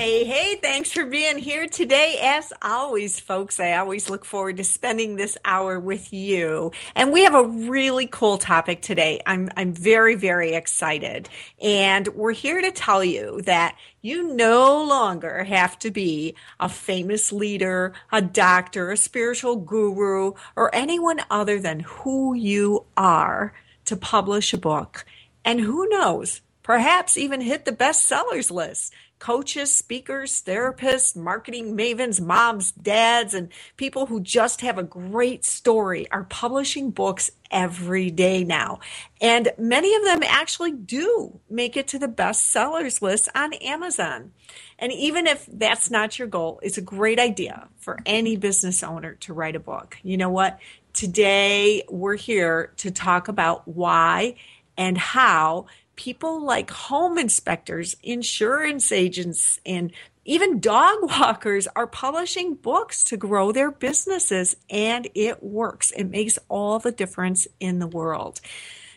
Hey, hey, thanks for being here today. As always, folks, I always look forward to spending this hour with you. And we have a really cool topic today. I'm, I'm very, very excited. And we're here to tell you that you no longer have to be a famous leader, a doctor, a spiritual guru, or anyone other than who you are to publish a book. And who knows, perhaps even hit the bestsellers list coaches, speakers, therapists, marketing mavens, moms, dads, and people who just have a great story are publishing books every day now. And many of them actually do make it to the bestsellers list on Amazon. And even if that's not your goal, it's a great idea for any business owner to write a book. You know what? Today we're here to talk about why and how people like home inspectors, insurance agents, and even dog walkers are publishing books to grow their businesses, and it works. It makes all the difference in the world.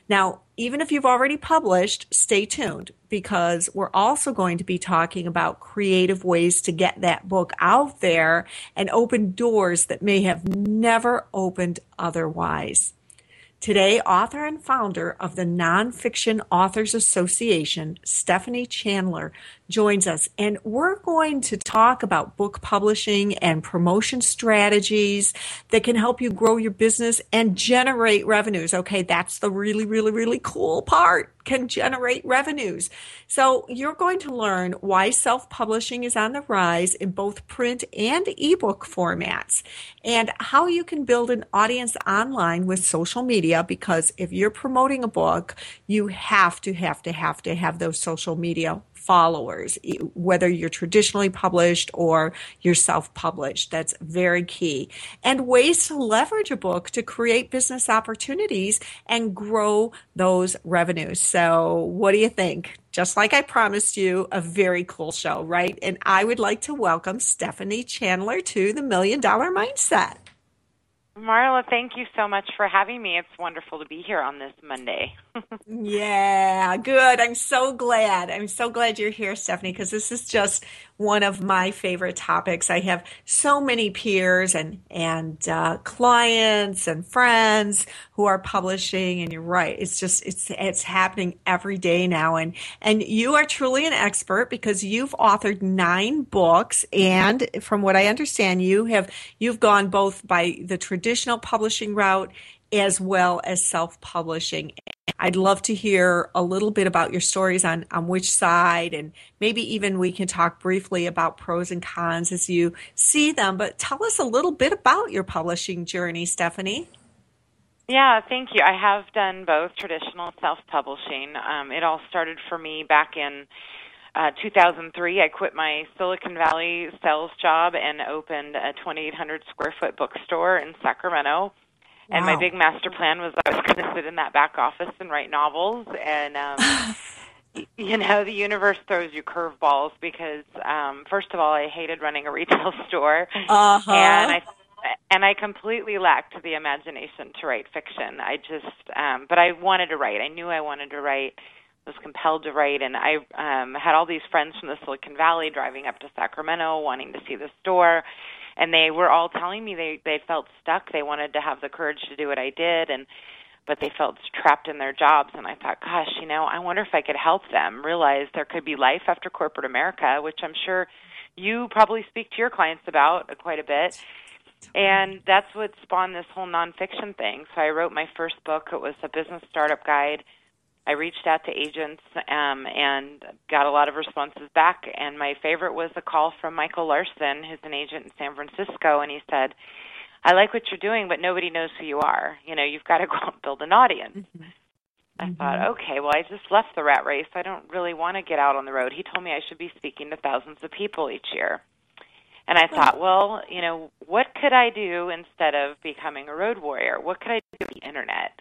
Now, even if you've already published, stay tuned because we're also going to be talking about creative ways to get that book out there and open doors that may have never opened otherwise. Today, author and founder of the Nonfiction Authors Association, Stephanie Chandler, joins us, and we're going to talk about book publishing and promotion strategies that can help you grow your business and generate revenues. Okay, that's the really, really, really cool part can generate revenues. So you're going to learn why self-publishing is on the rise in both print and ebook formats and how you can build an audience online with social media because if you're promoting a book, you have to have to have to have those social media followers, whether you're traditionally published or you're self published. That's very key. And ways to leverage a book to create business opportunities and grow those revenues. So, what do you think? Just like I promised you, a very cool show, right? And I would like to welcome Stephanie Chandler to the Million Dollar Mindset. Marla, thank you so much for having me. It's wonderful to be here on this Monday. yeah, good. I'm so glad. I'm so glad you're here, Stephanie, because this is just one of my favorite topics. I have so many peers and and uh, clients and friends who are publishing, and you're right. It's just it's it's happening every day now, and and you are truly an expert because you've authored nine books, and from what I understand, you have you've gone both by the traditional publishing route as well as self-publishing. I'd love to hear a little bit about your stories on, on which side, and maybe even we can talk briefly about pros and cons as you see them. But tell us a little bit about your publishing journey, Stephanie. Yeah, thank you. I have done both traditional self publishing. Um, it all started for me back in uh, 2003. I quit my Silicon Valley sales job and opened a 2,800 square foot bookstore in Sacramento and my big master plan was I was going to sit in that back office and write novels. And um, you know, the universe throws you curveballs because um, first of all, I hated running a retail store, uh-huh. and I and I completely lacked the imagination to write fiction. I just, um, but I wanted to write. I knew I wanted to write. Was compelled to write, and I um, had all these friends from the Silicon Valley driving up to Sacramento, wanting to see the store and they were all telling me they they felt stuck. They wanted to have the courage to do what I did, and but they felt trapped in their jobs. And I thought, gosh, you know, I wonder if I could help them realize there could be life after corporate America, which I'm sure you probably speak to your clients about quite a bit. And that's what spawned this whole nonfiction thing. So I wrote my first book. It was a business startup guide I reached out to agents um, and got a lot of responses back. And my favorite was a call from Michael Larsen, who's an agent in San Francisco, and he said, "I like what you're doing, but nobody knows who you are. You know, you've got to go out and build an audience." Mm-hmm. I mm-hmm. thought, okay, well, I just left the rat race. I don't really want to get out on the road. He told me I should be speaking to thousands of people each year. And I thought, well, you know, what could I do instead of becoming a road warrior? What could I do with the internet?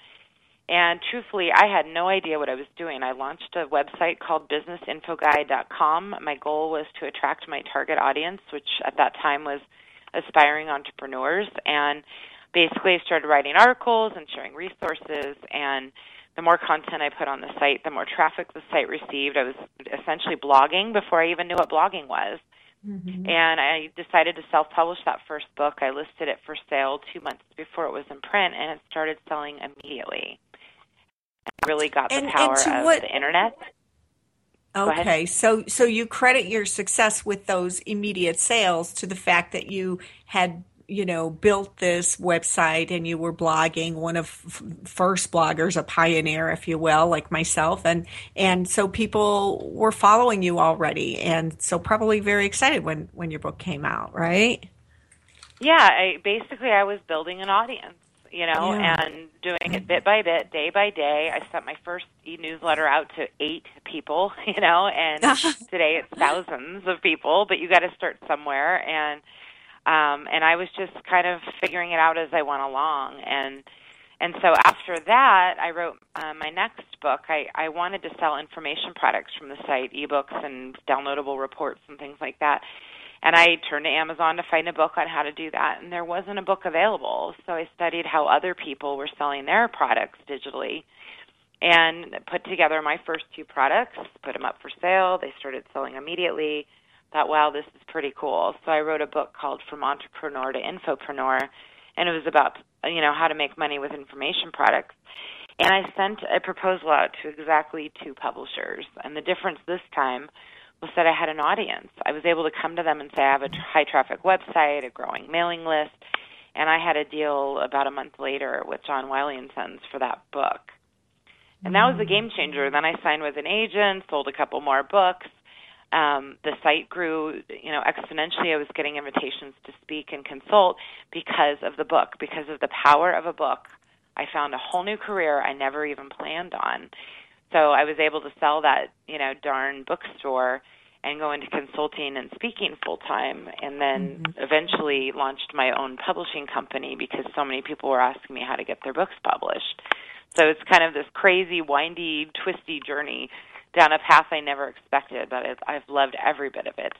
And truthfully, I had no idea what I was doing. I launched a website called businessinfoguide.com. My goal was to attract my target audience, which at that time was aspiring entrepreneurs. And basically, I started writing articles and sharing resources. And the more content I put on the site, the more traffic the site received. I was essentially blogging before I even knew what blogging was. Mm-hmm. And I decided to self publish that first book. I listed it for sale two months before it was in print, and it started selling immediately. Really got the and, power and of what, the internet. Okay, so so you credit your success with those immediate sales to the fact that you had you know built this website and you were blogging one of f- first bloggers a pioneer if you will like myself. And and so people were following you already and so probably very excited when when your book came out right? Yeah I, basically i was building an audience you know yeah. and doing it bit by bit day by day i sent my first e-newsletter out to eight people you know and today it's thousands of people but you got to start somewhere and um, and I was just kind of figuring it out as I went along. And and so after that, I wrote uh, my next book. I, I wanted to sell information products from the site, ebooks and downloadable reports and things like that. And I turned to Amazon to find a book on how to do that, and there wasn't a book available. So I studied how other people were selling their products digitally and put together my first two products, put them up for sale. They started selling immediately thought, wow, this is pretty cool. So I wrote a book called From Entrepreneur to Infopreneur, and it was about you know how to make money with information products. And I sent a proposal out to exactly two publishers, and the difference this time was that I had an audience. I was able to come to them and say, I have a high traffic website, a growing mailing list, and I had a deal about a month later with John Wiley and Sons for that book. And that was a game changer. Then I signed with an agent, sold a couple more books, um, the site grew, you know, exponentially. I was getting invitations to speak and consult because of the book, because of the power of a book. I found a whole new career I never even planned on. So I was able to sell that, you know, darn bookstore and go into consulting and speaking full time and then mm-hmm. eventually launched my own publishing company because so many people were asking me how to get their books published. So it's kind of this crazy, windy, twisty journey down a path I never expected, but I've loved every bit of it.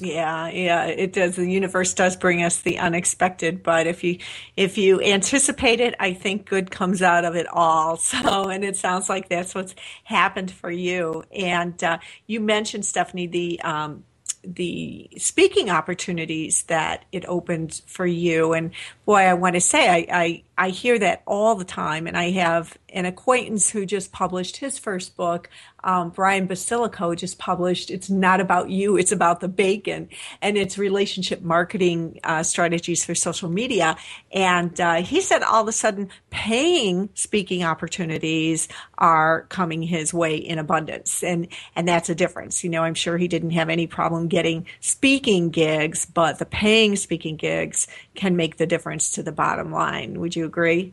Yeah, yeah, it does. The universe does bring us the unexpected, but if you if you anticipate it, I think good comes out of it all. So, and it sounds like that's what's happened for you. And uh, you mentioned Stephanie the um, the speaking opportunities that it opened for you. And boy, I want to say I, I, I hear that all the time. And I have an acquaintance who just published his first book um, Brian Basilico just published It's Not About You, It's About the Bacon, and it's relationship marketing uh, strategies for social media. And uh, he said all of a sudden paying speaking opportunities are coming his way in abundance. And, and that's a difference. You know, I'm sure he didn't have any problem getting speaking gigs, but the paying speaking gigs can make the difference to the bottom line. Would you agree?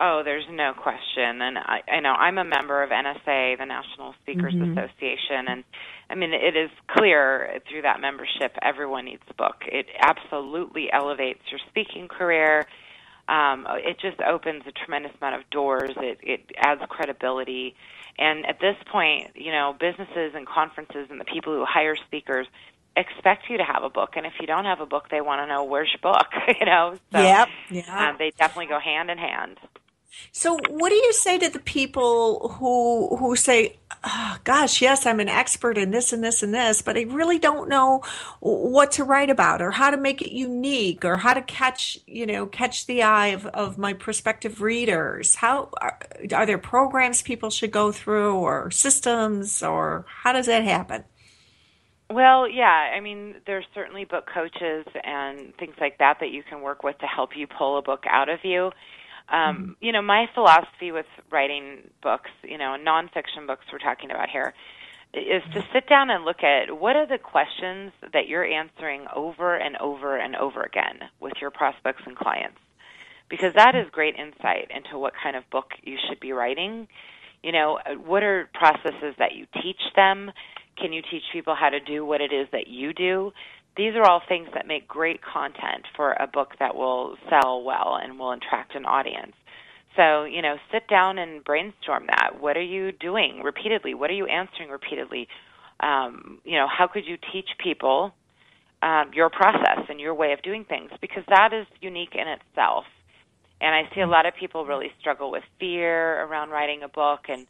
Oh, there's no question, and I, I know I'm a member of NSA, the National Speakers mm-hmm. Association, and I mean it is clear through that membership everyone needs a book. It absolutely elevates your speaking career. Um, it just opens a tremendous amount of doors. It, it adds credibility, and at this point, you know, businesses and conferences and the people who hire speakers expect you to have a book and if you don't have a book they want to know where's your book you know so yep, yeah. Um, they definitely go hand in hand so, what do you say to the people who who say, oh, "Gosh, yes, I'm an expert in this and this and this, but I really don't know what to write about, or how to make it unique, or how to catch you know catch the eye of, of my prospective readers? How are, are there programs people should go through, or systems, or how does that happen?" Well, yeah, I mean, there's certainly book coaches and things like that that you can work with to help you pull a book out of you Um, mm-hmm. You know, my philosophy with writing books, you know, nonfiction books we're talking about here, is to sit down and look at what are the questions that you're answering over and over and over again with your prospects and clients. Because that is great insight into what kind of book you should be writing. You know, what are processes that you teach them? Can you teach people how to do what it is that you do? These are all things that make great content for a book that will sell well and will attract an audience. So, you know, sit down and brainstorm that. What are you doing repeatedly? What are you answering repeatedly? Um, you know, how could you teach people um, your process and your way of doing things? Because that is unique in itself. And I see a lot of people really struggle with fear around writing a book and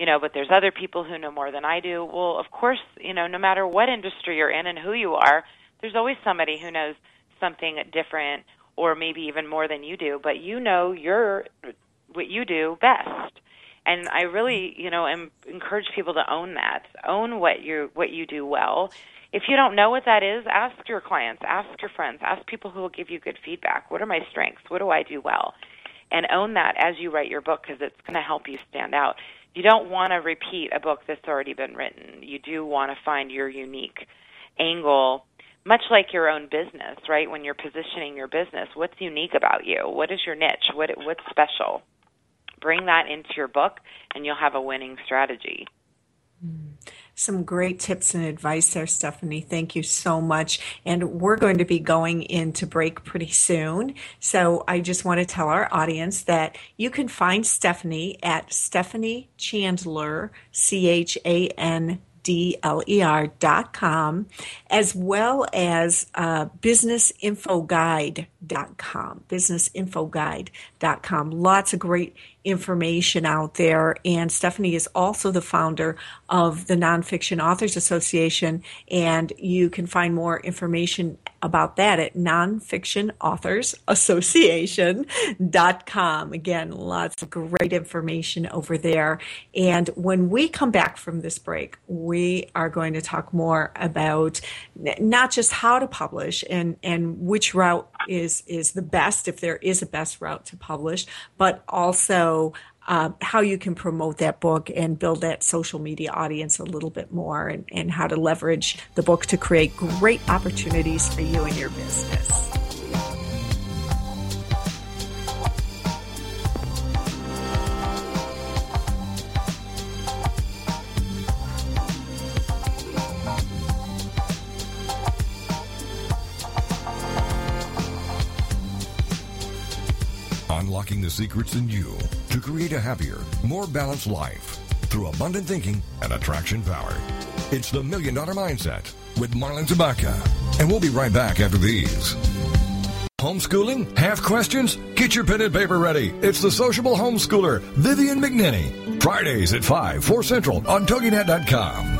you know, but there's other people who know more than I do. Well, of course, you know, no matter what industry you're in and who you are, there's always somebody who knows something different or maybe even more than you do, but you know your what you do best. And I really, you know, encourage people to own that. Own what you what you do well. If you don't know what that is, ask your clients, ask your friends, ask people who will give you good feedback. What are my strengths? What do I do well? And own that as you write your book because it's going to help you stand out. You don't want to repeat a book that's already been written. You do want to find your unique angle much like your own business, right? When you're positioning your business, what's unique about you? What is your niche? What what's special? Bring that into your book, and you'll have a winning strategy. Hmm. Some great tips and advice there, Stephanie. Thank you so much. And we're going to be going into break pretty soon. So I just want to tell our audience that you can find Stephanie at Stephanie Chandler, C H A N D-L-E-R.com, as well as uh, businessinfoguide.com, businessinfoguide.com. Lots of great information out there. And Stephanie is also the founder of the Nonfiction Authors Association, and you can find more information about that at nonfictionauthorsassociation.com. Again, lots of great information over there. And when we come back from this break, we are going to talk more about not just how to publish and, and which route is, is the best, if there is a best route to publish, but also uh, how you can promote that book and build that social media audience a little bit more and, and how to leverage the book to create great opportunities for you and your business. Unlocking the secrets in you to create a happier, more balanced life through abundant thinking and attraction power. It's the Million Dollar Mindset with Marla Tabaka. And we'll be right back after these. Homeschooling? Have questions? Get your pen and paper ready. It's the sociable homeschooler, Vivian McNinney. Fridays at 5, 4 Central on TogiNet.com.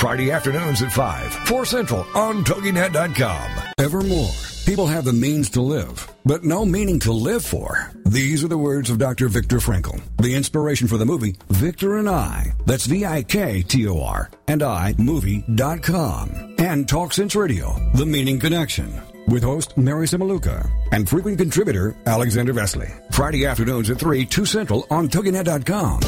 Friday afternoons at 5, 4 Central on TogiNet.com. Evermore. People have the means to live, but no meaning to live for. These are the words of Dr. Viktor Frankl, the inspiration for the movie Viktor and I. That's V-I-K-T-O-R and I movie.com. And Talk Sense Radio, The Meaning Connection. With host Mary Simaluka and frequent contributor Alexander Vesely. Friday afternoons at 3, 2 Central on TogiNet.com.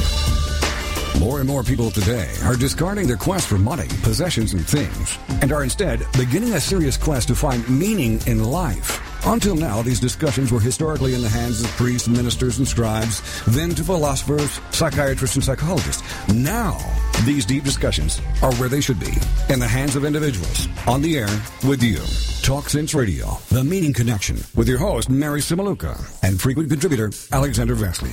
More and more people today are discarding their quest for money, possessions, and things, and are instead beginning a serious quest to find meaning in life. Until now, these discussions were historically in the hands of priests, ministers, and scribes, then to philosophers, psychiatrists, and psychologists. Now, these deep discussions are where they should be, in the hands of individuals, on the air with you. Talk Sense Radio, The Meaning Connection, with your host, Mary Simaluka, and frequent contributor, Alexander Vesely.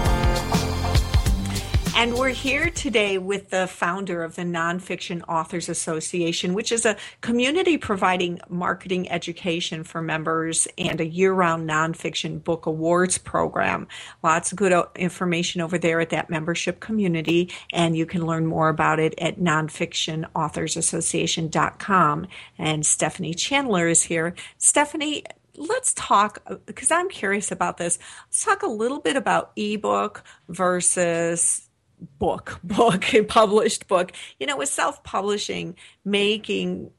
And we're here today with the founder of the Nonfiction Authors Association, which is a community providing marketing education for members and a year round nonfiction book awards program. Lots of good information over there at that membership community, and you can learn more about it at nonfictionauthorsassociation.com. And Stephanie Chandler is here. Stephanie, let's talk uh, because I'm curious about this. Let's talk a little bit about ebook versus book, book, a published book. You know, with self publishing, making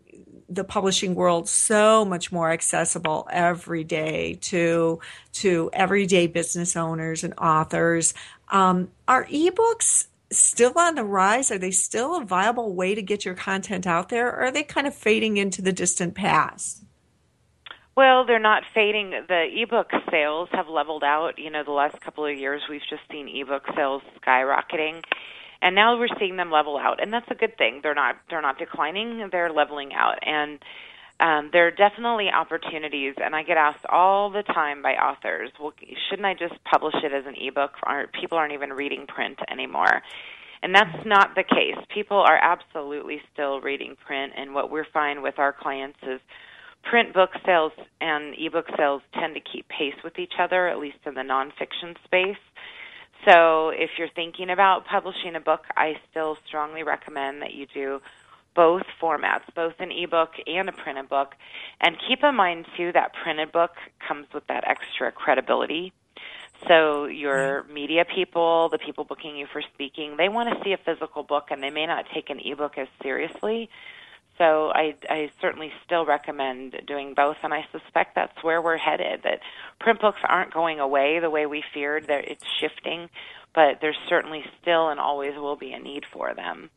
the publishing world so much more accessible every day to to everyday business owners and authors. Um, are ebooks still on the rise? Are they still a viable way to get your content out there, or are they kind of fading into the distant past? Well, they're not fading. The ebook sales have leveled out. You know, the last couple of years we've just seen ebook sales skyrocketing. And now we're seeing them level out, and that's a good thing. They're not they're not declining, they're leveling out. And um, there are definitely opportunities, and I get asked all the time by authors, "Well, shouldn't I just publish it as an ebook? Aren't, people aren't even reading print anymore." And that's not the case. People are absolutely still reading print, and what we're finding with our clients is print book sales and ebook sales tend to keep pace with each other, at least in the nonfiction space. So if you're thinking about publishing a book, I still strongly recommend that you do both formats, both an ebook and a printed book. And keep in mind too that printed book comes with that extra credibility. So your media people, the people booking you for speaking, they want to see a physical book and they may not take an ebook as seriously. So I, I certainly still recommend doing both, and I suspect that's where we're headed. That print books aren't going away the way we feared; that it's shifting, but there's certainly still and always will be a need for them.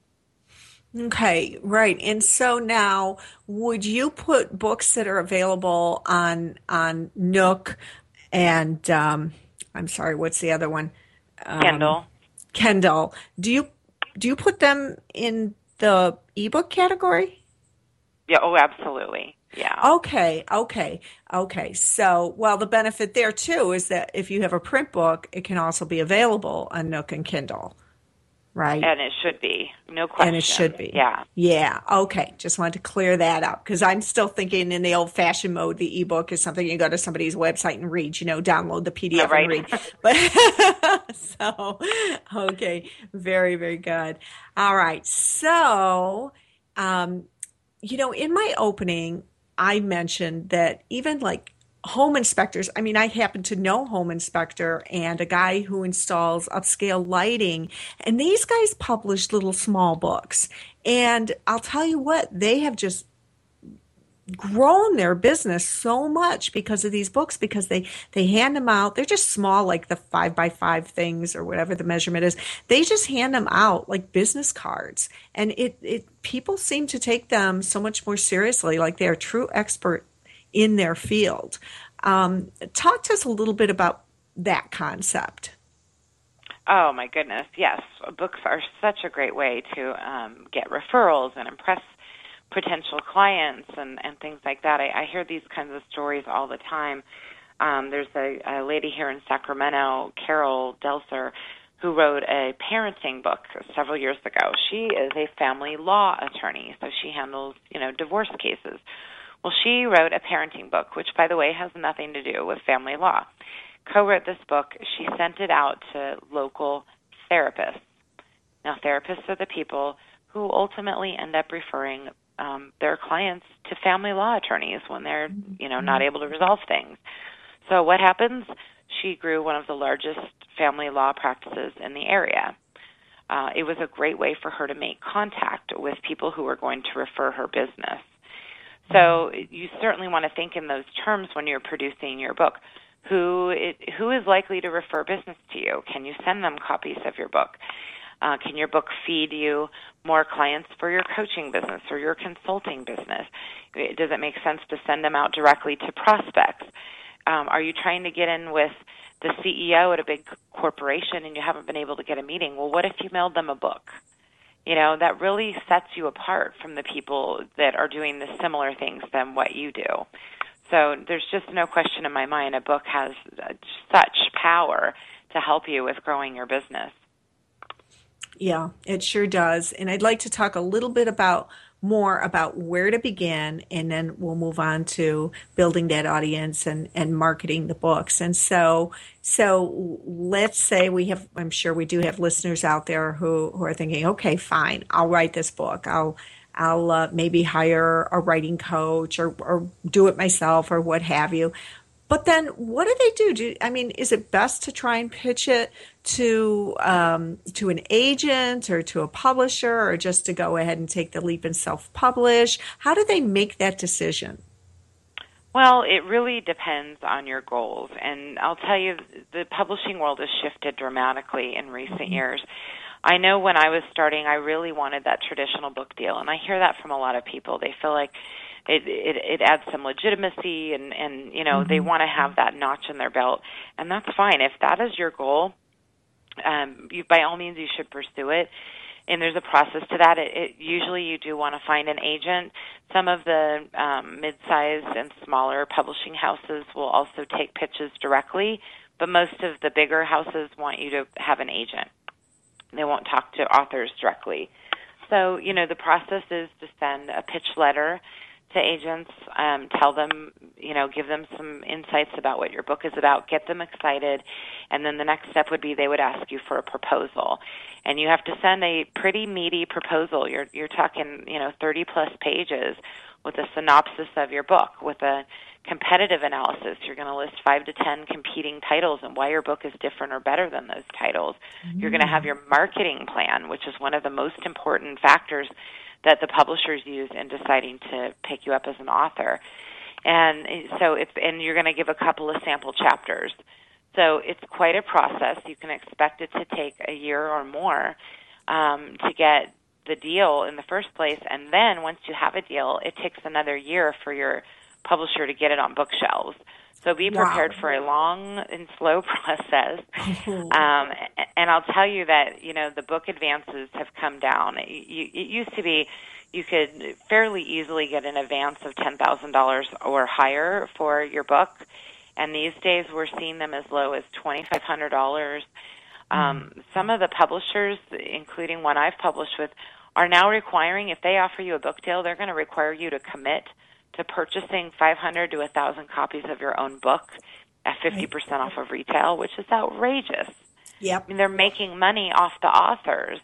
Okay, right. And so now, would you put books that are available on on Nook and um, I'm sorry, what's the other one? Um, Kindle. Kindle. Do you do you put them in the ebook category? Yeah, oh, absolutely. Yeah. Okay, okay, okay. So, well, the benefit there too is that if you have a print book, it can also be available on Nook and Kindle, right? And it should be, no question. And it should be. Yeah. Yeah, okay. Just wanted to clear that up because I'm still thinking in the old fashioned mode, the ebook is something you go to somebody's website and read, you know, download the PDF yeah, right. and read. But so, okay, very, very good. All right. So, um, you know, in my opening, I mentioned that even like home inspectors, I mean, I happen to know home inspector and a guy who installs upscale lighting, and these guys publish little small books. And I'll tell you what, they have just grown their business so much because of these books because they they hand them out. They're just small like the five by five things or whatever the measurement is. They just hand them out like business cards. And it it people seem to take them so much more seriously like they're true expert in their field. Um, talk to us a little bit about that concept. Oh my goodness, yes. Books are such a great way to um, get referrals and impress potential clients and and things like that. I, I hear these kinds of stories all the time. Um, there's a, a lady here in Sacramento, Carol Delser, who wrote a parenting book several years ago. She is a family law attorney, so she handles you know divorce cases. Well, she wrote a parenting book, which, by the way, has nothing to do with family law. Co-wrote this book. She sent it out to local therapists. Now, therapists are the people who ultimately end up referring um, their clients to family law attorneys when they're you know not able to resolve things. So what happens? She grew one of the largest family law practices in the area. Uh, it was a great way for her to make contact with people who were going to refer her business. So you certainly want to think in those terms when you're producing your book. Who it, who is likely to refer business to you? Can you send them copies of your book? Uh, can your book feed you more clients for your coaching business or your consulting business? Does it make sense to send them out directly to prospects? Um, are you trying to get in with the CEO at a big corporation and you haven't been able to get a meeting? Well, what if you mailed them a book? You know, that really sets you apart from the people that are doing the similar things than what you do. So there's just no question in my mind a book has such power to help you with growing your business. Yeah, it sure does. And I'd like to talk a little bit about more about where to begin and then we'll move on to building that audience and, and marketing the books. And so so let's say we have I'm sure we do have listeners out there who, who are thinking, okay, fine, I'll write this book. I'll I'll uh, maybe hire a writing coach or, or do it myself or what have you. But then, what do they do? do I mean, is it best to try and pitch it to um, to an agent or to a publisher, or just to go ahead and take the leap and self publish? How do they make that decision? Well, it really depends on your goals, and I'll tell you, the publishing world has shifted dramatically in recent mm-hmm. years. I know when I was starting, I really wanted that traditional book deal, and I hear that from a lot of people. They feel like it it, it adds some legitimacy and and you know mm-hmm. they want to have that notch in their belt and that's fine if that is your goal um you by all means you should pursue it. And there's a process to that. It, it usually you do want to find an agent. Some of the um mid-sized and smaller publishing houses will also take pitches directly but most of the bigger houses want you to have an agent. They won't talk to authors directly. So you know the process is to send a pitch letter to agents, um, tell them, you know, give them some insights about what your book is about, get them excited, and then the next step would be they would ask you for a proposal, and you have to send a pretty meaty proposal. You're you're talking, you know, 30 plus pages with a synopsis of your book, with a competitive analysis. You're going to list five to ten competing titles and why your book is different or better than those titles. Mm-hmm. You're going to have your marketing plan, which is one of the most important factors that the publishers use in deciding to pick you up as an author. And so it's and you're going to give a couple of sample chapters. So it's quite a process. You can expect it to take a year or more um, to get the deal in the first place, and then once you have a deal, it takes another year for your publisher to get it on bookshelves. So be prepared wow. for a long and slow process. um, and I'll tell you that you know the book advances have come down. It, it used to be you could fairly easily get an advance of ten thousand dollars or higher for your book, and these days we're seeing them as low as twenty five hundred dollars. Um, mm. Some of the publishers, including one I've published with, are now requiring if they offer you a book deal, they're going to require you to commit to purchasing 500 to 1,000 copies of your own book at 50% right. off of retail, which is outrageous. Yep. I mean, they're making money off the authors.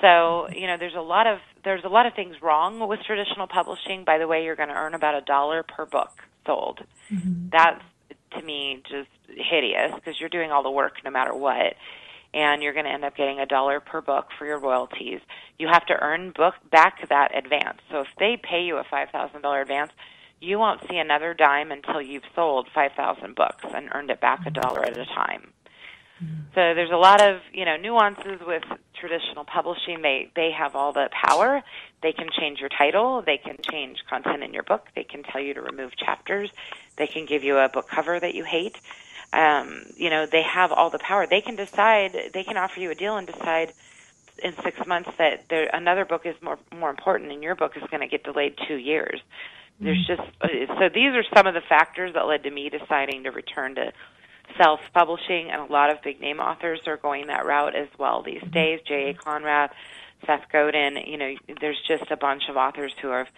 So, you know, there's a lot of there's a lot of things wrong with traditional publishing. By the way, you're going to earn about a dollar per book sold. Mm-hmm. That's to me just hideous because you're doing all the work no matter what and you're going to end up getting a dollar per book for your royalties. You have to earn book back that advance. So if they pay you a $5,000 advance, you won't see another dime until you've sold 5,000 books and earned it back a mm-hmm. dollar at a time. Mm-hmm. So there's a lot of you know nuances with traditional publishing. They they have all the power. They can change your title. They can change content in your book. They can tell you to remove chapters. They can give you a book cover that you hate um, you know, they have all the power. They can decide. They can offer you a deal and decide in six months that there, another book is more more important, and your book is going to get delayed two years. There's mm-hmm. just uh, so these are some of the factors that led to me deciding to return to self publishing, and a lot of big name authors are going that route as well these mm-hmm. days. J. A. Konrath, Seth Godin. You know, there's just a bunch of authors who have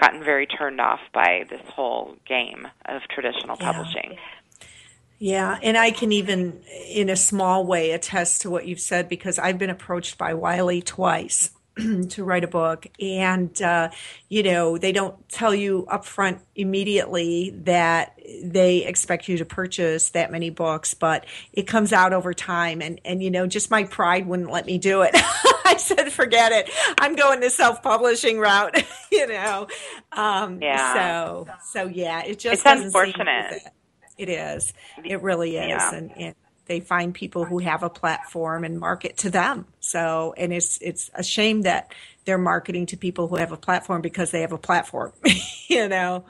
gotten very turned off by this whole game of traditional yeah. publishing. Yeah, and I can even, in a small way, attest to what you've said because I've been approached by Wiley twice to write a book, and uh, you know they don't tell you upfront immediately that they expect you to purchase that many books, but it comes out over time, and and you know just my pride wouldn't let me do it. I said, forget it. I'm going the self publishing route. you know, um, yeah. So so yeah, it just it's unfortunate it is. It really is. Yeah. And, and they find people who have a platform and market to them. So, and it's it's a shame that they're marketing to people who have a platform because they have a platform, you know.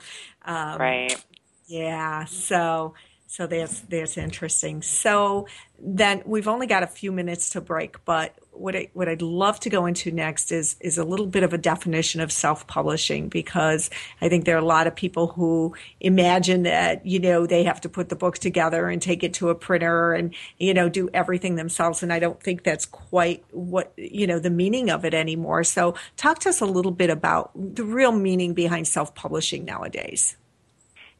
Um, right. Yeah. So so that's that's interesting. So then we've only got a few minutes to break, but what I what I'd love to go into next is is a little bit of a definition of self-publishing because I think there are a lot of people who imagine that you know they have to put the book together and take it to a printer and you know do everything themselves and I don't think that's quite what you know the meaning of it anymore. So talk to us a little bit about the real meaning behind self-publishing nowadays.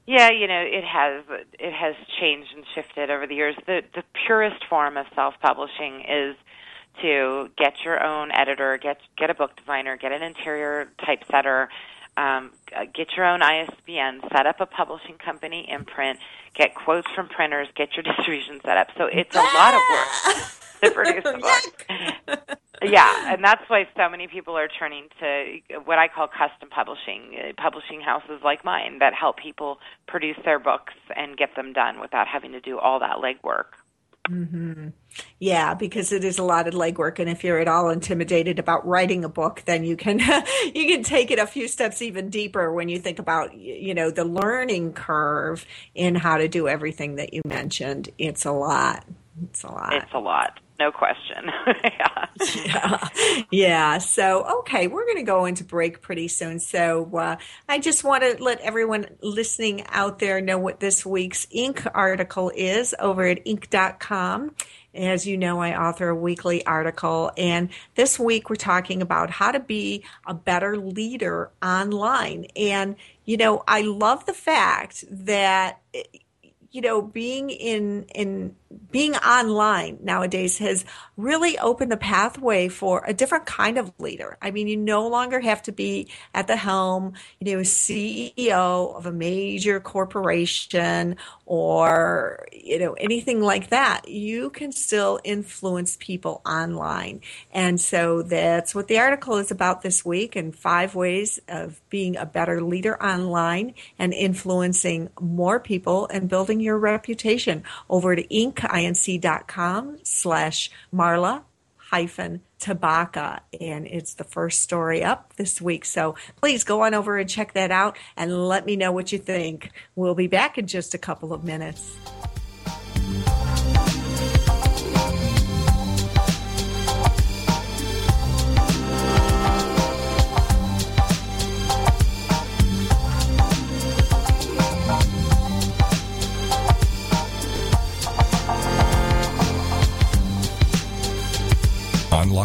Yeah, you know, it has it has changed and shifted over the years. The the purest form of self-publishing is to get your own editor, get get a book designer, get an interior typesetter, um, get your own ISBN, set up a publishing company imprint, get quotes from printers, get your distribution set up. So it's a lot of work to produce a book. yeah, and that's why so many people are turning to what I call custom publishing, uh, publishing houses like mine that help people produce their books and get them done without having to do all that legwork. Mm-hmm. Yeah, because it is a lot of legwork, and if you're at all intimidated about writing a book, then you can you can take it a few steps even deeper when you think about you know the learning curve in how to do everything that you mentioned. It's a lot. It's a lot. It's a lot no question. yeah. yeah. Yeah. So, okay, we're going to go into break pretty soon. So, uh, I just want to let everyone listening out there know what this week's Inc. article is over at Inc.com. As you know, I author a weekly article, and this week we're talking about how to be a better leader online. And, you know, I love the fact that you know, being in in being online nowadays has really opened the pathway for a different kind of leader. I mean, you no longer have to be at the helm, you know, CEO of a major corporation or, you know, anything like that. You can still influence people online. And so that's what the article is about this week and five ways of being a better leader online and influencing more people and building your reputation over to inc.com slash Marla hyphen Tabaka. And it's the first story up this week. So please go on over and check that out and let me know what you think. We'll be back in just a couple of minutes.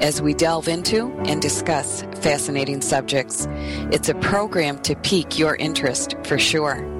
as we delve into and discuss fascinating subjects. It's a program to pique your interest for sure.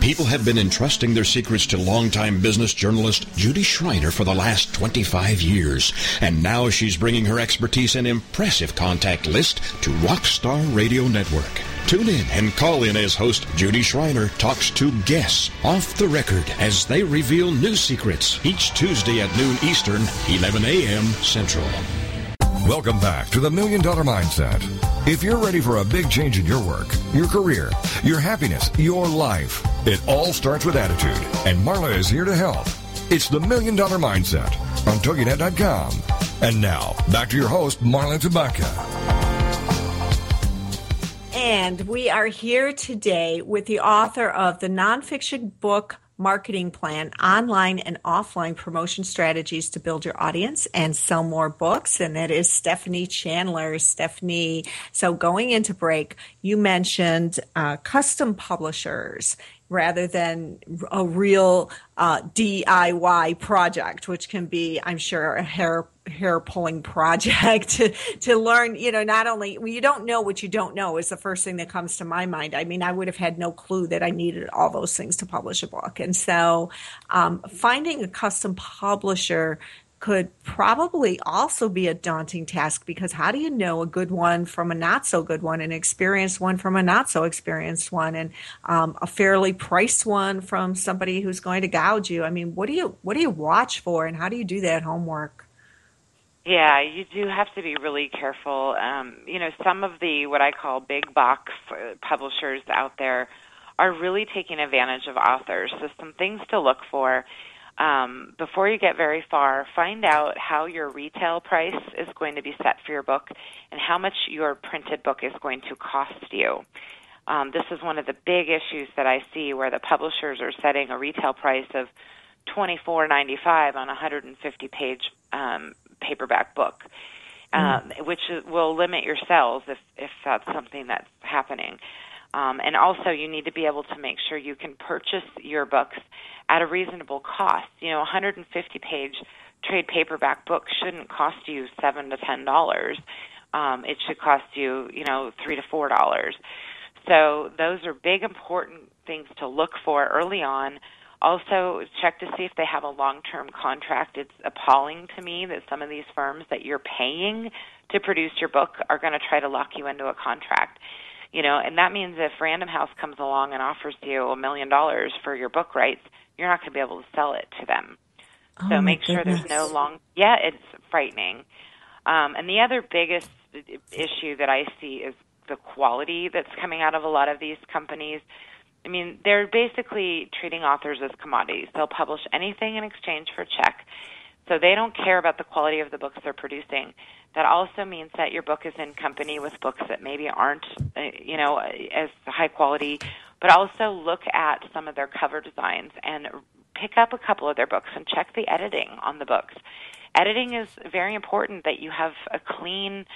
People have been entrusting their secrets to longtime business journalist Judy Schreiner for the last 25 years, and now she's bringing her expertise and impressive contact list to Rockstar Radio Network. Tune in and call in as host Judy Schreiner talks to guests off the record as they reveal new secrets each Tuesday at noon Eastern, 11 a.m. Central. Welcome back to the Million Dollar Mindset. If you're ready for a big change in your work, your career, your happiness, your life, it all starts with attitude, and Marla is here to help. It's the Million Dollar Mindset on TogiNet.com. And now, back to your host, Marla Tabaka. And we are here today with the author of the nonfiction book marketing plan, online and offline promotion strategies to build your audience and sell more books. And that is Stephanie Chandler. Stephanie, so going into break, you mentioned uh, custom publishers rather than a real uh, DIY project, which can be, I'm sure, a hair hair pulling project to, to learn. You know, not only well, you don't know what you don't know is the first thing that comes to my mind. I mean, I would have had no clue that I needed all those things to publish a book, and so um, finding a custom publisher could probably also be a daunting task because how do you know a good one from a not so good one, an experienced one from a not so experienced one, and um, a fairly priced one from somebody who's going to gouge you? I mean, what do you what do you watch for, and how do you do that homework? Yeah, you do have to be really careful. Um, you know, some of the what I call big box uh, publishers out there are really taking advantage of authors. So some things to look for um, before you get very far, find out how your retail price is going to be set for your book and how much your printed book is going to cost you. Um, this is one of the big issues that I see where the publishers are setting a retail price of twenty four ninety five on a hundred and fifty page um, paperback book, um, mm. which will limit your sales if if that's something that's happening. Um, and also, you need to be able to make sure you can purchase your books at a reasonable cost. You know, 150 page trade paperback book shouldn't cost you seven to ten dollars. Um, it should cost you, you know, three to four dollars. So those are big important things to look for early on. Also, check to see if they have a long-term contract. It's appalling to me that some of these firms that you're paying to produce your book are going to try to lock you into a contract you know, and that means if Random House comes along and offers you a million dollars for your book rights, you're not going to be able to sell it to them. Oh so make sure there's no long. Yeah, it's frightening. Um, and the other biggest issue that I see is the quality that's coming out of a lot of these companies. I mean, they're basically treating authors as commodities. They'll publish anything in exchange for a check. So they don't care about the quality of the books they're producing. That also means that your book is in company with books that maybe aren't, uh, you know, as high quality. But also look at some of their cover designs and pick up a couple of their books and check the editing on the books. Editing is very important that you have a clean,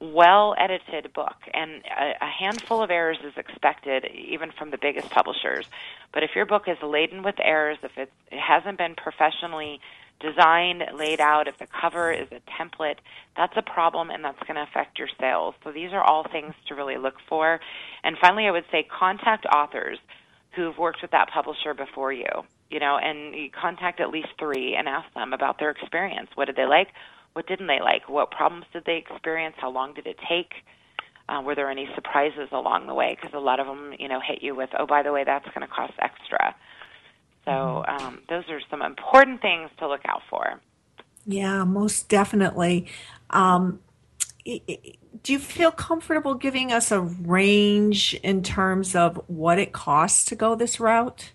well edited book, and a, a, handful of errors is expected even from the biggest publishers. But if your book is laden with errors, if it hasn't been professionally designed, laid out, if the cover is a template, that's a problem and that's going to affect your sales. So these are all things to really look for. And finally, I would say contact authors who've worked with that publisher before you, you know, and you contact at least three and ask them about their experience. What did they like? What didn't they like? What problems did they experience? How long did it take? Uh, were there any surprises along the way? Because a lot of them, you know, hit you with, oh, by the way, that's going to cost extra. So mm-hmm. um, those are some important things to look out for. Yeah, most definitely. Um, do you feel comfortable giving us a range in terms of what it costs to go this route?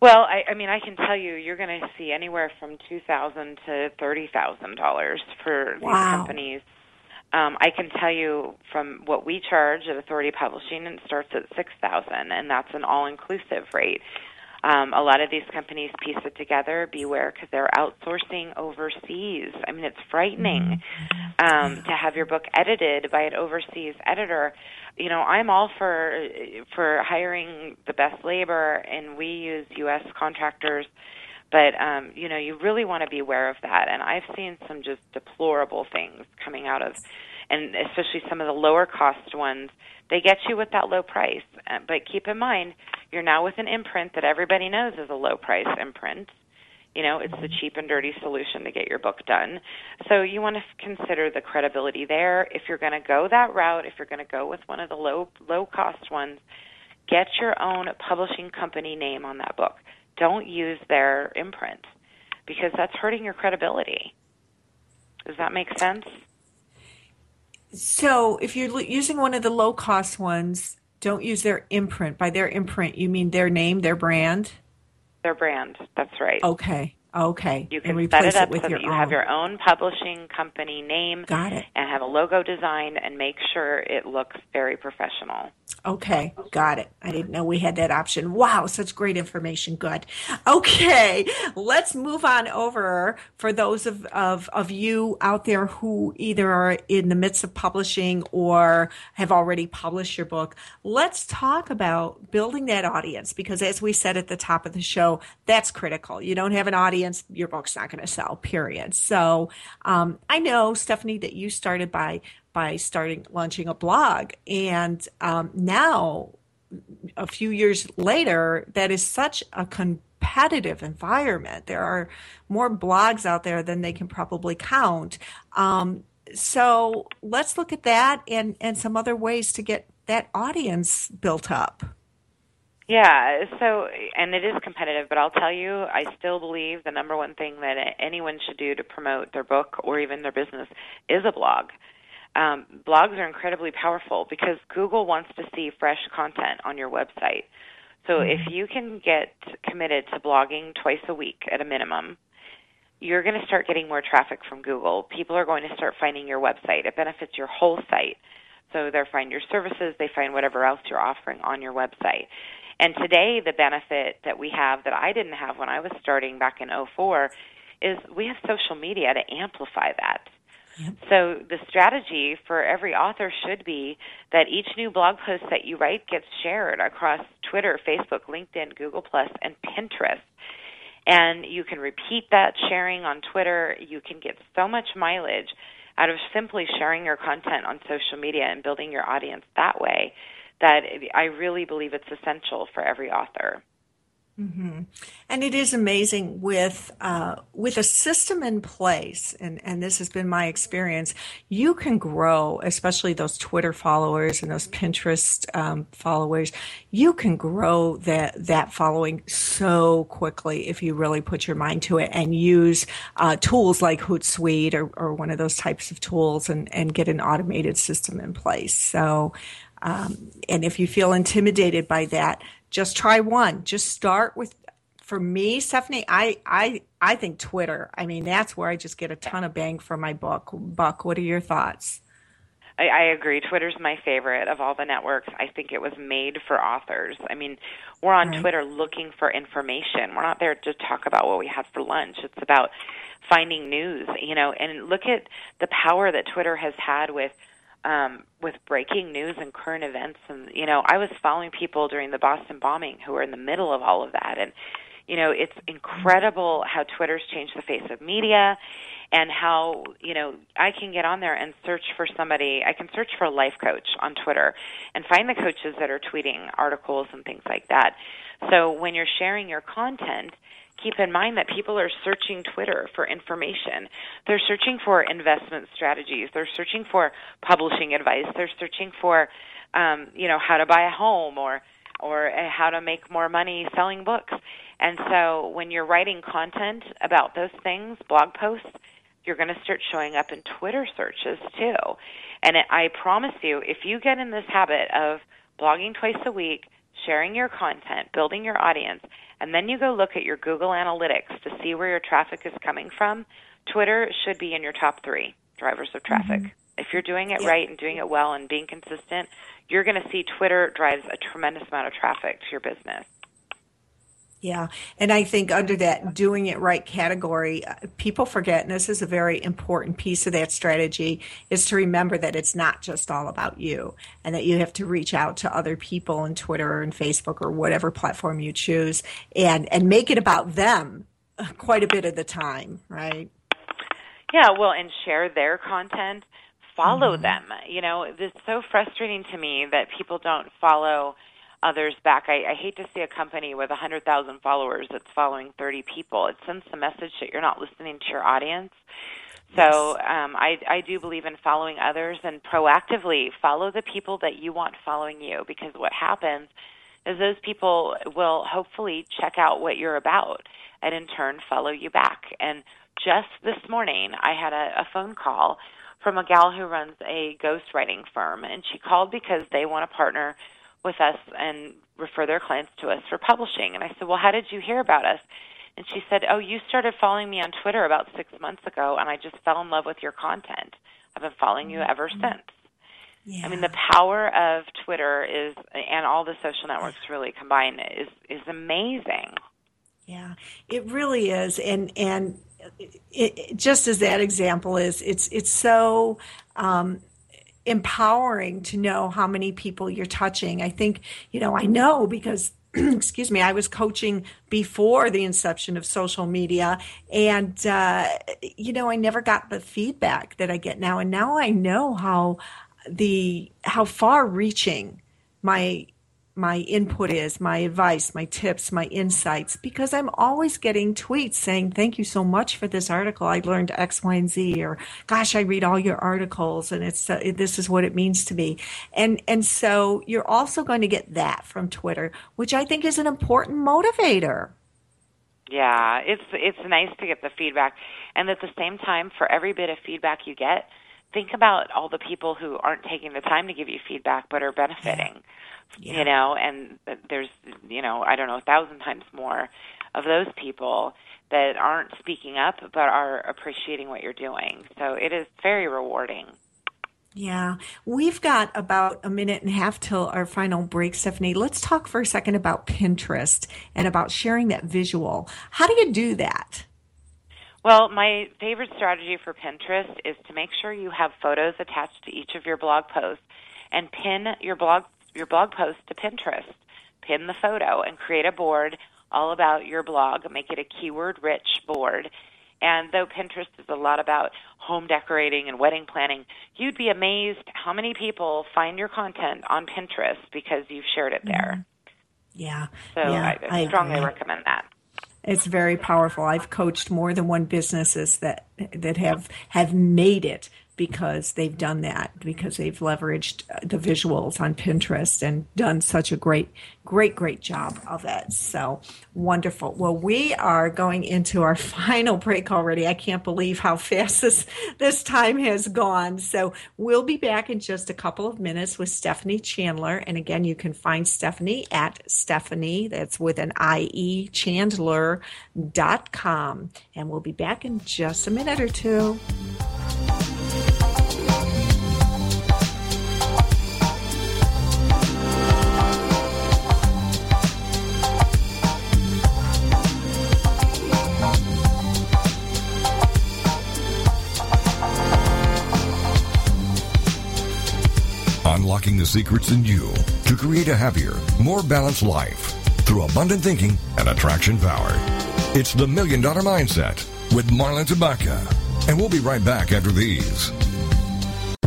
Well, I, I mean, I can tell you, you're going to see anywhere from two thousand to thirty thousand dollars for wow. these companies. Um, I can tell you from what we charge at Authority Publishing, it starts at six thousand, and that's an all-inclusive rate. Um, a lot of these companies piece it together. Beware because they're outsourcing overseas. I mean, it's frightening um, to have your book edited by an overseas editor. You know, I'm all for for hiring the best labor, and we use U.S. contractors. But um, you know, you really want to be aware of that. And I've seen some just deplorable things coming out of, and especially some of the lower cost ones. They get you with that low price, uh, but keep in mind You're now with an imprint that everybody knows is a low price imprint. You know, it's the cheap and dirty solution to get your book done. So you want to consider the credibility there. If you're going to go that route, if you're going to go with one of the low low cost ones, get your own publishing company name on that book. Don't use their imprint because that's hurting your credibility. Does that make sense? So, if you're using one of the low cost ones, don't use their imprint. By their imprint, you mean their name, their brand? Their brand. That's right. Okay. Okay. You can set replace it up with so your that you own. have your own publishing company name Got it. and have a logo design and make sure it looks very professional. Okay, got it. I didn't know we had that option. Wow, such great information. Good. Okay, let's move on over for those of, of, of you out there who either are in the midst of publishing or have already published your book. Let's talk about building that audience because, as we said at the top of the show, that's critical. You don't have an audience, your book's not going to sell, period. So um, I know, Stephanie, that you started by by starting launching a blog. And um, now, a few years later, that is such a competitive environment. There are more blogs out there than they can probably count. Um, so let's look at that and, and some other ways to get that audience built up. Yeah, so and it is competitive, but I'll tell you, I still believe the number one thing that anyone should do to promote their book or even their business is a blog um, blogs are incredibly powerful because Google wants to see fresh content on your website. So if you can get committed to blogging twice a week at a minimum, you're going to start getting more traffic from Google. People are going to start finding your website. It benefits your whole site. So they find your services, they find whatever else you're offering on your website. And today, the benefit that we have that I didn't have when I was starting back in 04 is we have social media to amplify that. So the strategy for every author should be that each new blog post that you write gets shared across Twitter, Facebook, LinkedIn, Google Plus, and Pinterest. And you can repeat that sharing on Twitter. You can get so much mileage out of simply sharing your content on social media and building your audience that way that I really believe it's essential for every author. Mm-hmm. And it is amazing with uh, with a system in place, and, and this has been my experience. You can grow, especially those Twitter followers and those Pinterest um, followers. You can grow that that following so quickly if you really put your mind to it and use uh, tools like Hootsuite or, or one of those types of tools, and and get an automated system in place. So. Um, and if you feel intimidated by that, just try one. Just start with for me, Stephanie, I I I think Twitter. I mean, that's where I just get a ton of bang for my book. Buck, what are your thoughts? I, I agree. Twitter's my favorite of all the networks. I think it was made for authors. I mean, we're on right. Twitter looking for information. We're not there to talk about what we had for lunch. It's about finding news, you know, and look at the power that Twitter has had with um, with breaking news and current events. And you know, I was following people during the Boston bombing who were in the middle of all of that, and you know, it's incredible how Twitter's changed the face of media, and how you know I can get on there and search for somebody. I can search for a life coach on Twitter and find the coaches that are tweeting articles and things like that. So when you're sharing your content keep in mind that people are searching Twitter for information. They're searching for investment strategies. They're searching for publishing advice. They're searching for, um, you know, how to buy a home or or uh, how to make more money selling books. And so when you're writing content about those things, blog posts, you're going to start showing up in Twitter searches too. And I promise you, if you get in this habit of blogging twice a week, sharing your content, building your audience, and then you go look at your Google Analytics to see where your traffic is coming from, Twitter should be in your top three drivers of traffic. Mm-hmm. If you're doing it yeah. right and doing it well and being consistent, you're going to see Twitter drives a tremendous amount of traffic to your business. Yeah. And I think under that doing it right category, uh, people forget, and this is a very important piece of that strategy, is to remember that it's not just all about you and that you have to reach out to other people on Twitter and Facebook or whatever platform you choose and, and make it about them quite a bit of the time, right? Yeah. Well, and share their content, follow mm-hmm. them. You know, it's so frustrating to me that people don't follow others back. I, I hate to see a company with 100,000 followers that's following 30 people. It sends the message that you're not listening to your audience. So um, I, I do believe in following others and proactively follow the people that you want following you because what happens is those people will hopefully check out what you're about and in turn follow you back. And just this morning, I had a, a phone call from a gal who runs a ghostwriting firm, and she called because they want to partner with us and refer their clients to us for publishing. And I said, Well, how did you hear about us? And she said, Oh, you started following me on Twitter about six months ago, and I just fell in love with your content. I've been following you ever mm-hmm. since. Yeah. I mean, the power of Twitter is, and all the social networks really combined, is is amazing. Yeah, it really is, and and it, it, just as that example is, it's it's so um, empowering to know how many people you're touching. I think you know I know because excuse me, I was coaching before the inception of social media, and uh, you know, I never got the feedback that I get now, and now I know how the how far reaching my my input is, my advice, my tips, my insights, because I'm always getting tweets saying, thank you so much for this article. I learned X, Y, and Z, or gosh, I read all your articles and it's, uh, this is what it means to me. And, and so you're also going to get that from Twitter, which I think is an important motivator. Yeah, it's, it's nice to get the feedback. And at the same time, for every bit of feedback you get, think about all the people who aren't taking the time to give you feedback but are benefiting. Yeah yeah. you know, and there's, you know, I don't know, a thousand times more of those people that aren't speaking up but are appreciating what you're doing. So it is very rewarding. Yeah, we've got about a minute and a half till our final break, Stephanie. Let's talk for a second about Pinterest and about sharing that visual. How do you do that? Well, my favorite strategy for Pinterest is to make sure you have photos attached to each of your blog posts and pin your blog your blog post to Pinterest. Pin the photo and create a board all about your blog. Make it a keyword rich board. And though Pinterest is a lot about home decorating and wedding planning, you'd be amazed how many people find your content on Pinterest because you've shared it there. Mm-hmm. Yeah. So yeah, I, I strongly recommend that. It's very powerful. I've coached more than one businesses that that have have made it because they've done that because they've leveraged uh, the visuals on Pinterest and done such a great great great job of it. So wonderful. Well we are going into our final break already. I can't believe how fast this this time has gone. So we'll be back in just a couple of minutes with stephanie chandler. And again you can find stephanie at stephanie that's with an ie chandler.com and we'll be back in just a minute or two unlocking the secrets in you to create a happier, more balanced life through abundant thinking and attraction power. It's the Million Dollar Mindset with Marla Tabaka. And we'll be right back after these.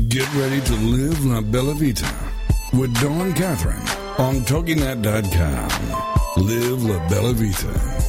Get ready to live La Bella Vita with Dawn Catherine on TogiNet.com. Live La Bella Vita.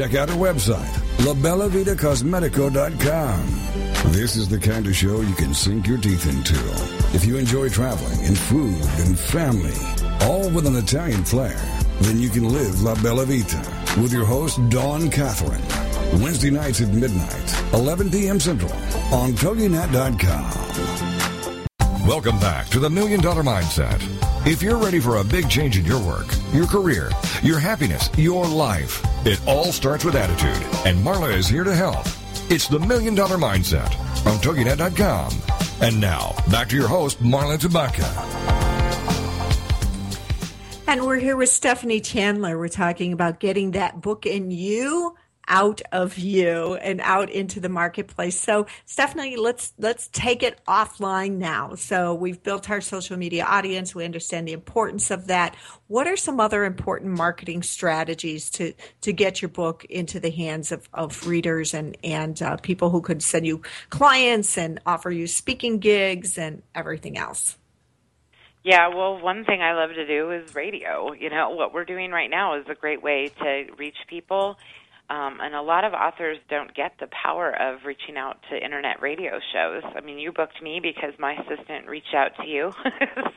check out our website, labellavitacosmetico.com. This is the kind of show you can sink your teeth into. If you enjoy traveling and food and family, all with an Italian flair, then you can live La Bella Vita with your host, Dawn Catherine. Wednesday nights at midnight, 11 p.m. Central on TogiNet.com. Welcome back to the Million Dollar Mindset. If you're ready for a big change in your work, your career, your happiness, your life, it all starts with attitude. And Marla is here to help. It's the Million Dollar Mindset on TogiNet.com. And now, back to your host, Marla Tabaka. And we're here with Stephanie Chandler. We're talking about getting that book in you out of you and out into the marketplace. So Stephanie, let's let's take it offline now. So we've built our social media audience. We understand the importance of that. What are some other important marketing strategies to to get your book into the hands of, of readers and and uh, people who could send you clients and offer you speaking gigs and everything else? Yeah, well, one thing I love to do is radio. You know, what we're doing right now is a great way to reach people um, and a lot of authors don't get the power of reaching out to internet radio shows. I mean, you booked me because my assistant reached out to you.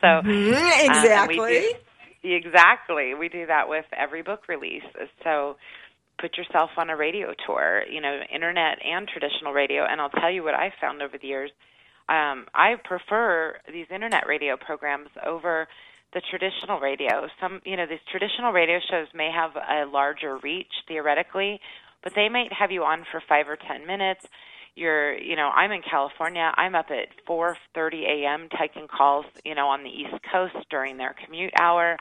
so mm-hmm, exactly. Um, we do, exactly. We do that with every book release. So put yourself on a radio tour, you know, internet and traditional radio. And I'll tell you what I've found over the years. Um, I prefer these internet radio programs over the traditional radio. Some, you know, these traditional radio shows may have a larger reach theoretically, but they might have you on for 5 or 10 minutes. You're, you know, I'm in California. I'm up at 4:30 a.m. taking calls, you know, on the East Coast during their commute hour.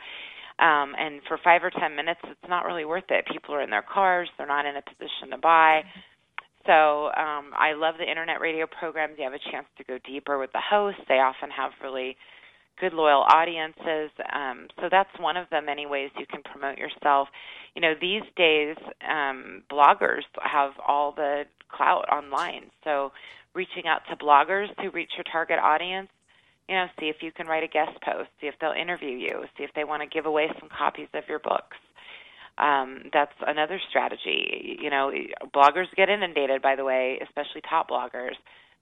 Um, and for five or ten minutes, it's not really worth it. People are in their cars; they're not in a position to buy. So um, I love the internet radio programs. You have a chance to go deeper with the host. They often have really good loyal audiences. Um, so that's one of the many ways you can promote yourself. You know, these days um, bloggers have all the clout online. So reaching out to bloggers who reach your target audience, you know, see if you can write a guest post, see if they'll interview you, see if they want to give away some copies of your books. Um, that's another strategy. You know, bloggers get inundated, by the way, especially top bloggers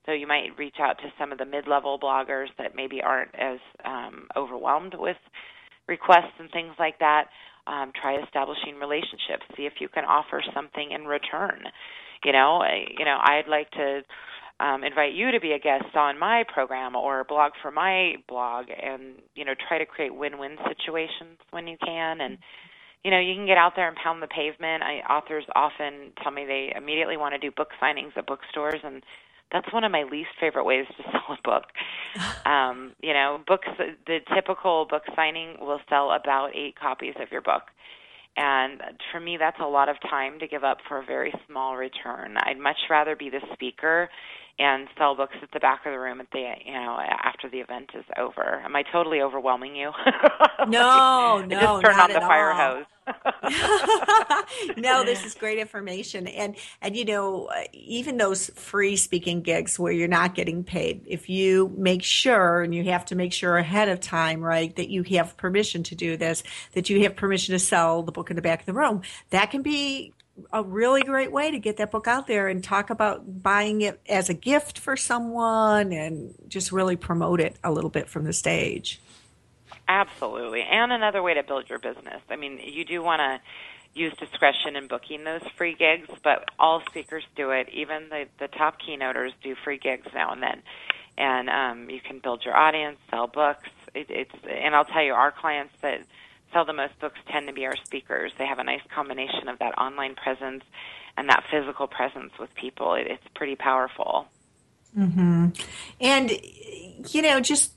so you might reach out to some of the mid-level bloggers that maybe aren't as um, overwhelmed with requests and things like that. Um, try establishing relationships. See if you can offer something in return. You know, you know, I'd like to um, invite you to be a guest on my program or blog for my blog, and you know, try to create win-win situations when you can. And you know, you can get out there and pound the pavement. I, authors often tell me they immediately want to do book signings at bookstores, and that's one of my least favorite ways to sell a book. Um, you know, books the typical book signing will sell about eight copies of your book. And for me, that's a lot of time to give up for a very small return. I'd much rather be the speaker and sell books at the back of the room at the you know after the event is over. Am I totally overwhelming you? No, no, just turn on the fire hose. no, this is great information, and and you know uh, even those free speaking gigs where you're not getting paid, if you make sure and you have to make sure ahead of time, right, that you have permission to do this, that you have permission to sell the book in the back of the room, that can be a really great way to get that book out there and talk about buying it as a gift for someone and just really promote it a little bit from the stage. Absolutely. And another way to build your business. I mean, you do want to use discretion in booking those free gigs, but all speakers do it. Even the, the top keynoters do free gigs now and then. And um, you can build your audience, sell books. It, it's and I'll tell you, our clients that sell the most books tend to be our speakers. They have a nice combination of that online presence and that physical presence with people. It, it's pretty powerful. Mm-hmm. And you know, just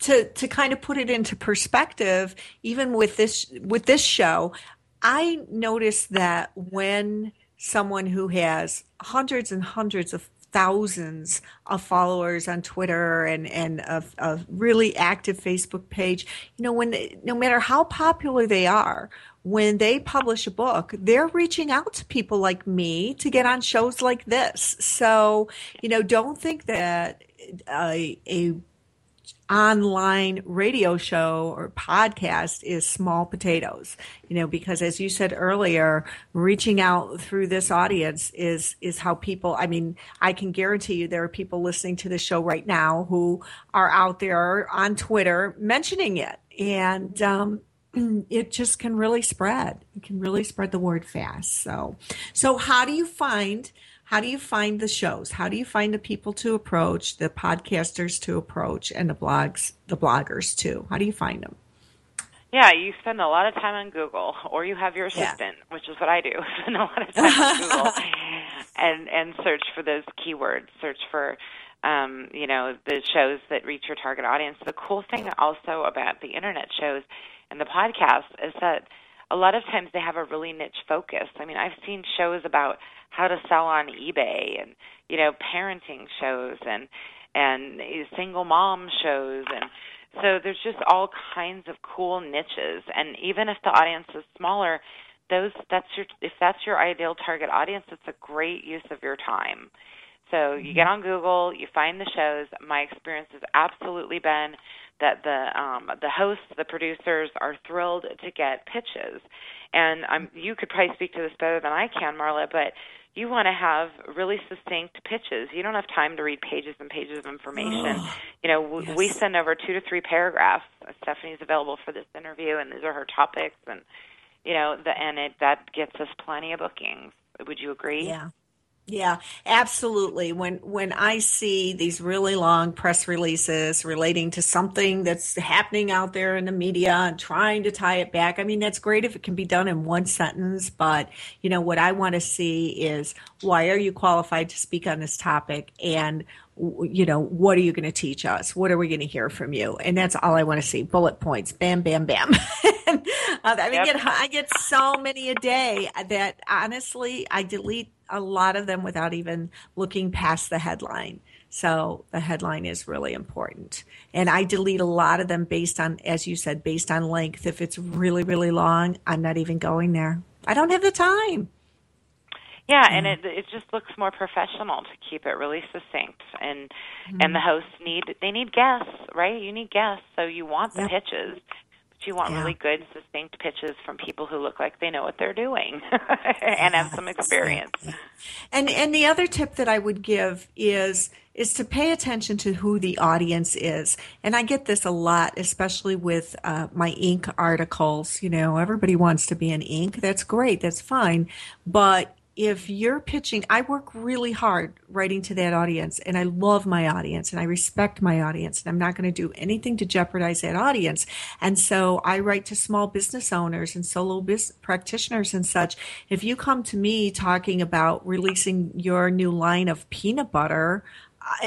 to to kind of put it into perspective, even with this with this show, I noticed that when someone who has hundreds and hundreds of thousands of followers on Twitter and and a, a really active Facebook page. You know, when they, no matter how popular they are, when they publish a book, they're reaching out to people like me to get on shows like this. So, you know, don't think that a, a online radio show or podcast is small potatoes. You know because as you said earlier reaching out through this audience is is how people i mean i can guarantee you there are people listening to the show right now who are out there on twitter mentioning it. And um, it just can really spread. It can really spread the word fast. So so how do you find how do you find the shows? How do you find the people to approach, the podcasters to approach, and the blogs, the bloggers too? How do you find them? Yeah, you spend a lot of time on Google, or you have your assistant, yeah. which is what I do. Spend a lot of time on Google, and and search for those keywords. Search for um, you know, the shows that reach your target audience. The cool thing also about the internet shows and the podcast is that a lot of times they have a really niche focus. I mean, I've seen shows about how to sell on eBay and you know parenting shows and and single mom shows. And so there's just all kinds of cool niches. And even if the audience is smaller those that's your if that's your ideal target audience it's a great use of your time. So you get on google you find the shows. My experience has absolutely been that the um, the hosts the producers are thrilled to get pitches. And I'm you could probably speak to this better than i can marla but you want to have really succinct pitches. You don't have time to read pages and pages of information. Oh, you know, w- yes. we send over two to three paragraphs. Stephanie's available for this interview, and these are her topics, and you know, the and it that gets us plenty of bookings. Would you agree? Yeah. Yeah, absolutely. When when I see these really long press releases relating to something that's happening out there in the media and trying to tie it back, I mean that's great if it can be done in one sentence, but you know what I want to see is why are you qualified to speak on this topic and you know what are you going to teach us what are we going to hear from you and that's all i want to see bullet points bam bam bam uh, i mean yep. get, i get so many a day that honestly i delete a lot of them without even looking past the headline. So the headline is really important. And I delete a lot of them based on, as you said, based on length. If it's really, really long, I'm not even going there. I don't have the time. Yeah, and it it just looks more professional to keep it really succinct, and mm-hmm. and the hosts need they need guests, right? You need guests, so you want the yep. pitches, you want yeah. really good, succinct pitches from people who look like they know what they're doing and have some experience. And and the other tip that I would give is is to pay attention to who the audience is. And I get this a lot, especially with uh, my Inc. articles. You know, everybody wants to be an Inc. That's great. That's fine. But if you're pitching, I work really hard writing to that audience and I love my audience and I respect my audience and I'm not going to do anything to jeopardize that audience. And so I write to small business owners and solo business practitioners and such. If you come to me talking about releasing your new line of peanut butter,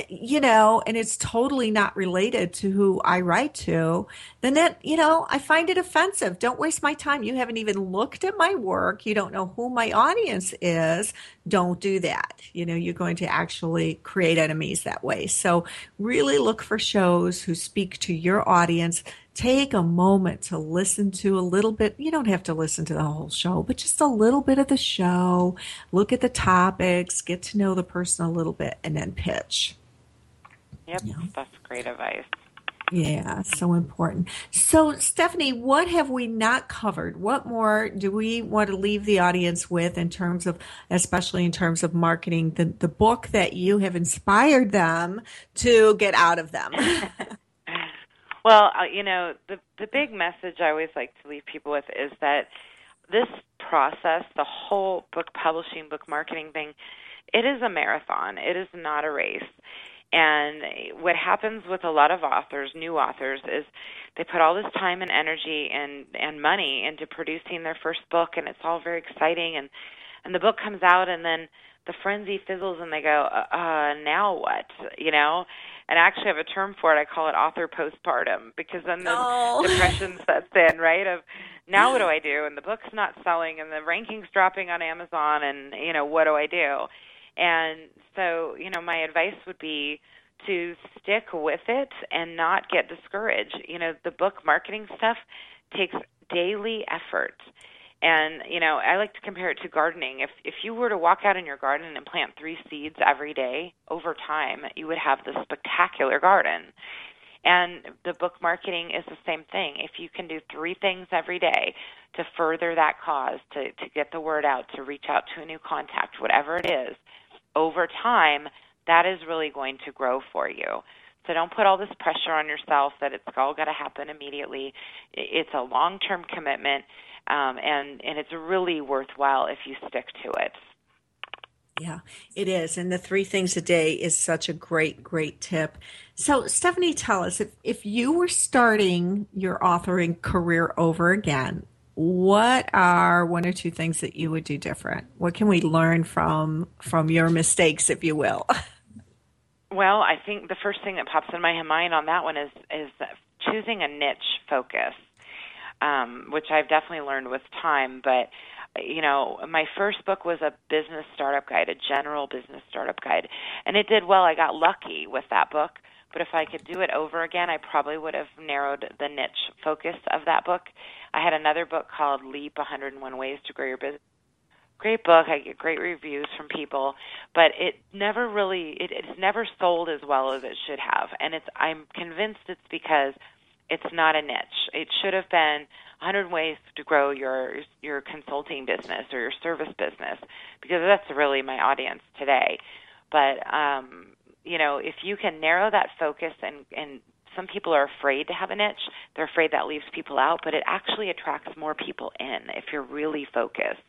you know, and it's totally not related to who I write to, then that, you know, I find it offensive. Don't waste my time. You haven't even looked at my work. You don't know who my audience is. Don't do that. You know, you're going to actually create enemies that way. So really look for shows who speak to your audience take a moment to listen to a little bit. You don't have to listen to the whole show, but just a little bit of the show. Look at the topics, get to know the person a little bit, and then pitch. Yep, that's great advice. Yeah, so important. So, Stephanie, what have we not covered? What more do we want to leave the audience with in terms of, especially in terms of marketing, the, the book that you have inspired them to get out of them? Well, uh, you know, the the big message I always like to leave people with is that this process, the whole book publishing, book marketing thing, it is a marathon. It is not a race. And what happens with a lot of authors, new authors, is they put all this time and energy and and money into producing their first book, and it's all very exciting. And and the book comes out, and then the frenzy fizzles, and they go, uh, uh now what? You know, and I actually have a term for it. I call it author postpartum because then the oh. depression sets in, right? Of now what do I do? And the book's not selling, and the rankings dropping on Amazon, and you know what do I do? And so, you know, my advice would be to stick with it and not get discouraged. You know, the book marketing stuff takes daily effort and you know, I like to compare it to gardening. If if you were to walk out in your garden and plant three seeds every day, over time you would have this spectacular garden. And the book marketing is the same thing. If you can do three things every day to further that cause, to, to get the word out, to reach out to a new contact, whatever it is, over time, that is really going to grow for you. So don't put all this pressure on yourself that it's all got to happen immediately. It's a long term commitment um, and and it's really worthwhile if you stick to it. Yeah, it is. And the three things a day is such a great, great tip. So, Stephanie, tell us if, if you were starting your authoring career over again, what are one or two things that you would do different? What can we learn from from your mistakes, if you will? Well, I think the first thing that pops in my mind on that one is is choosing a niche focus, um, which I've definitely learned with time. But you know, my first book was a business startup guide, a general business startup guide, and it did well. I got lucky with that book. But if I could do it over again, I probably would have narrowed the niche focus of that book. I had another book called Leap 101 Ways to Grow Your Business great book. I get great reviews from people, but it never really it, it's never sold as well as it should have. And it's I'm convinced it's because it's not a niche. It should have been 100 ways to grow your your consulting business or your service business because that's really my audience today. But um, you know, if you can narrow that focus and and some people are afraid to have a niche. They're afraid that leaves people out, but it actually attracts more people in if you're really focused.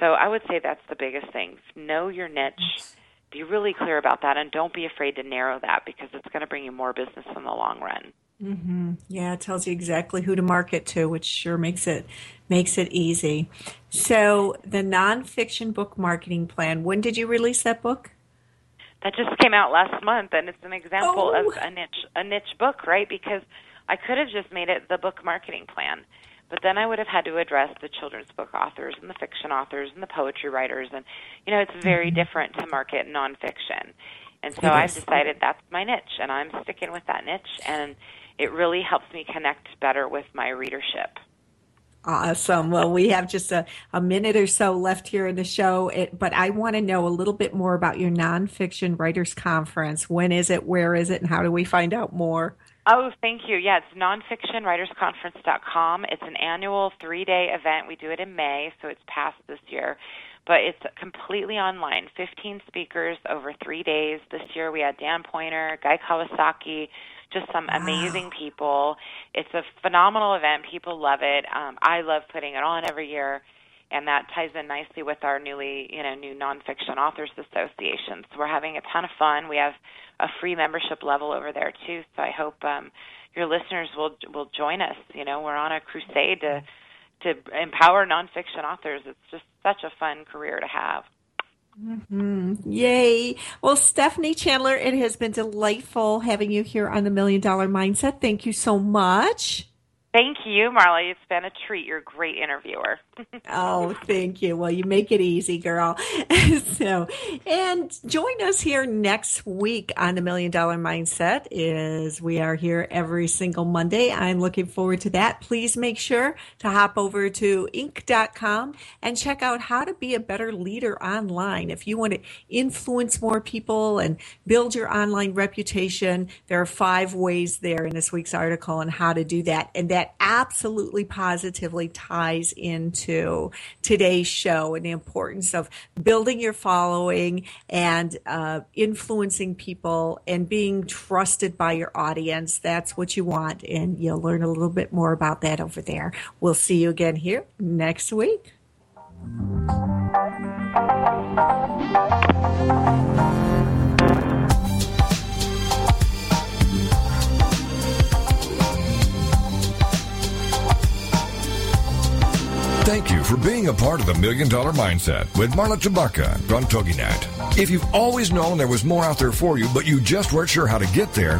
So I would say that's the biggest thing. Know your niche. Be really clear about that, and don't be afraid to narrow that because it's going to bring you more business in the long run. Mm-hmm. Yeah, it tells you exactly who to market to, which sure makes it makes it easy. So, the nonfiction book marketing plan. When did you release that book? That just came out last month, and it's an example oh. of a niche a niche book, right? Because I could have just made it the book marketing plan but then I would have had to address the children's book authors and the fiction authors and the poetry writers, and you know it's very mm-hmm. different to market nonfiction. And so I've decided that's my niche, and I'm sticking with that niche, and it really helps me connect better with my readership. Awesome. Well, we have just a, a minute or so left here in the show, it, but I want to know a little bit more about your nonfiction writers conference. When is it? Where is it? And how do we find out more? Oh, thank you. Yeah, it's nonfictionwritersconference.com. It's an annual three day event. We do it in May, so it's past this year. But it's completely online. 15 speakers over three days. This year we had Dan Poynter, Guy Kawasaki, just some wow. amazing people. It's a phenomenal event. People love it. Um, I love putting it on every year and that ties in nicely with our newly, you know, new nonfiction authors association. So we're having a ton of fun. We have a free membership level over there too. So I hope um, your listeners will will join us. You know, we're on a crusade to to empower nonfiction authors. It's just such a fun career to have. Mm-hmm. Yay. Well, Stephanie Chandler, it has been delightful having you here on the Million Dollar Mindset. Thank you so much. Thank you, Marla. It's been a treat. You're a great interviewer. oh, thank you. Well, you make it easy, girl. so, and join us here next week on the Million Dollar Mindset. Is we are here every single Monday. I'm looking forward to that. Please make sure to hop over to Inc.com and check out how to be a better leader online. If you want to influence more people and build your online reputation, there are five ways there in this week's article on how to do that, and that that absolutely positively ties into today's show and the importance of building your following and uh, influencing people and being trusted by your audience. That's what you want. And you'll learn a little bit more about that over there. We'll see you again here next week. Thank you for being a part of the Million Dollar Mindset with Marla Tabaka on TogiNet. If you've always known there was more out there for you, but you just weren't sure how to get there,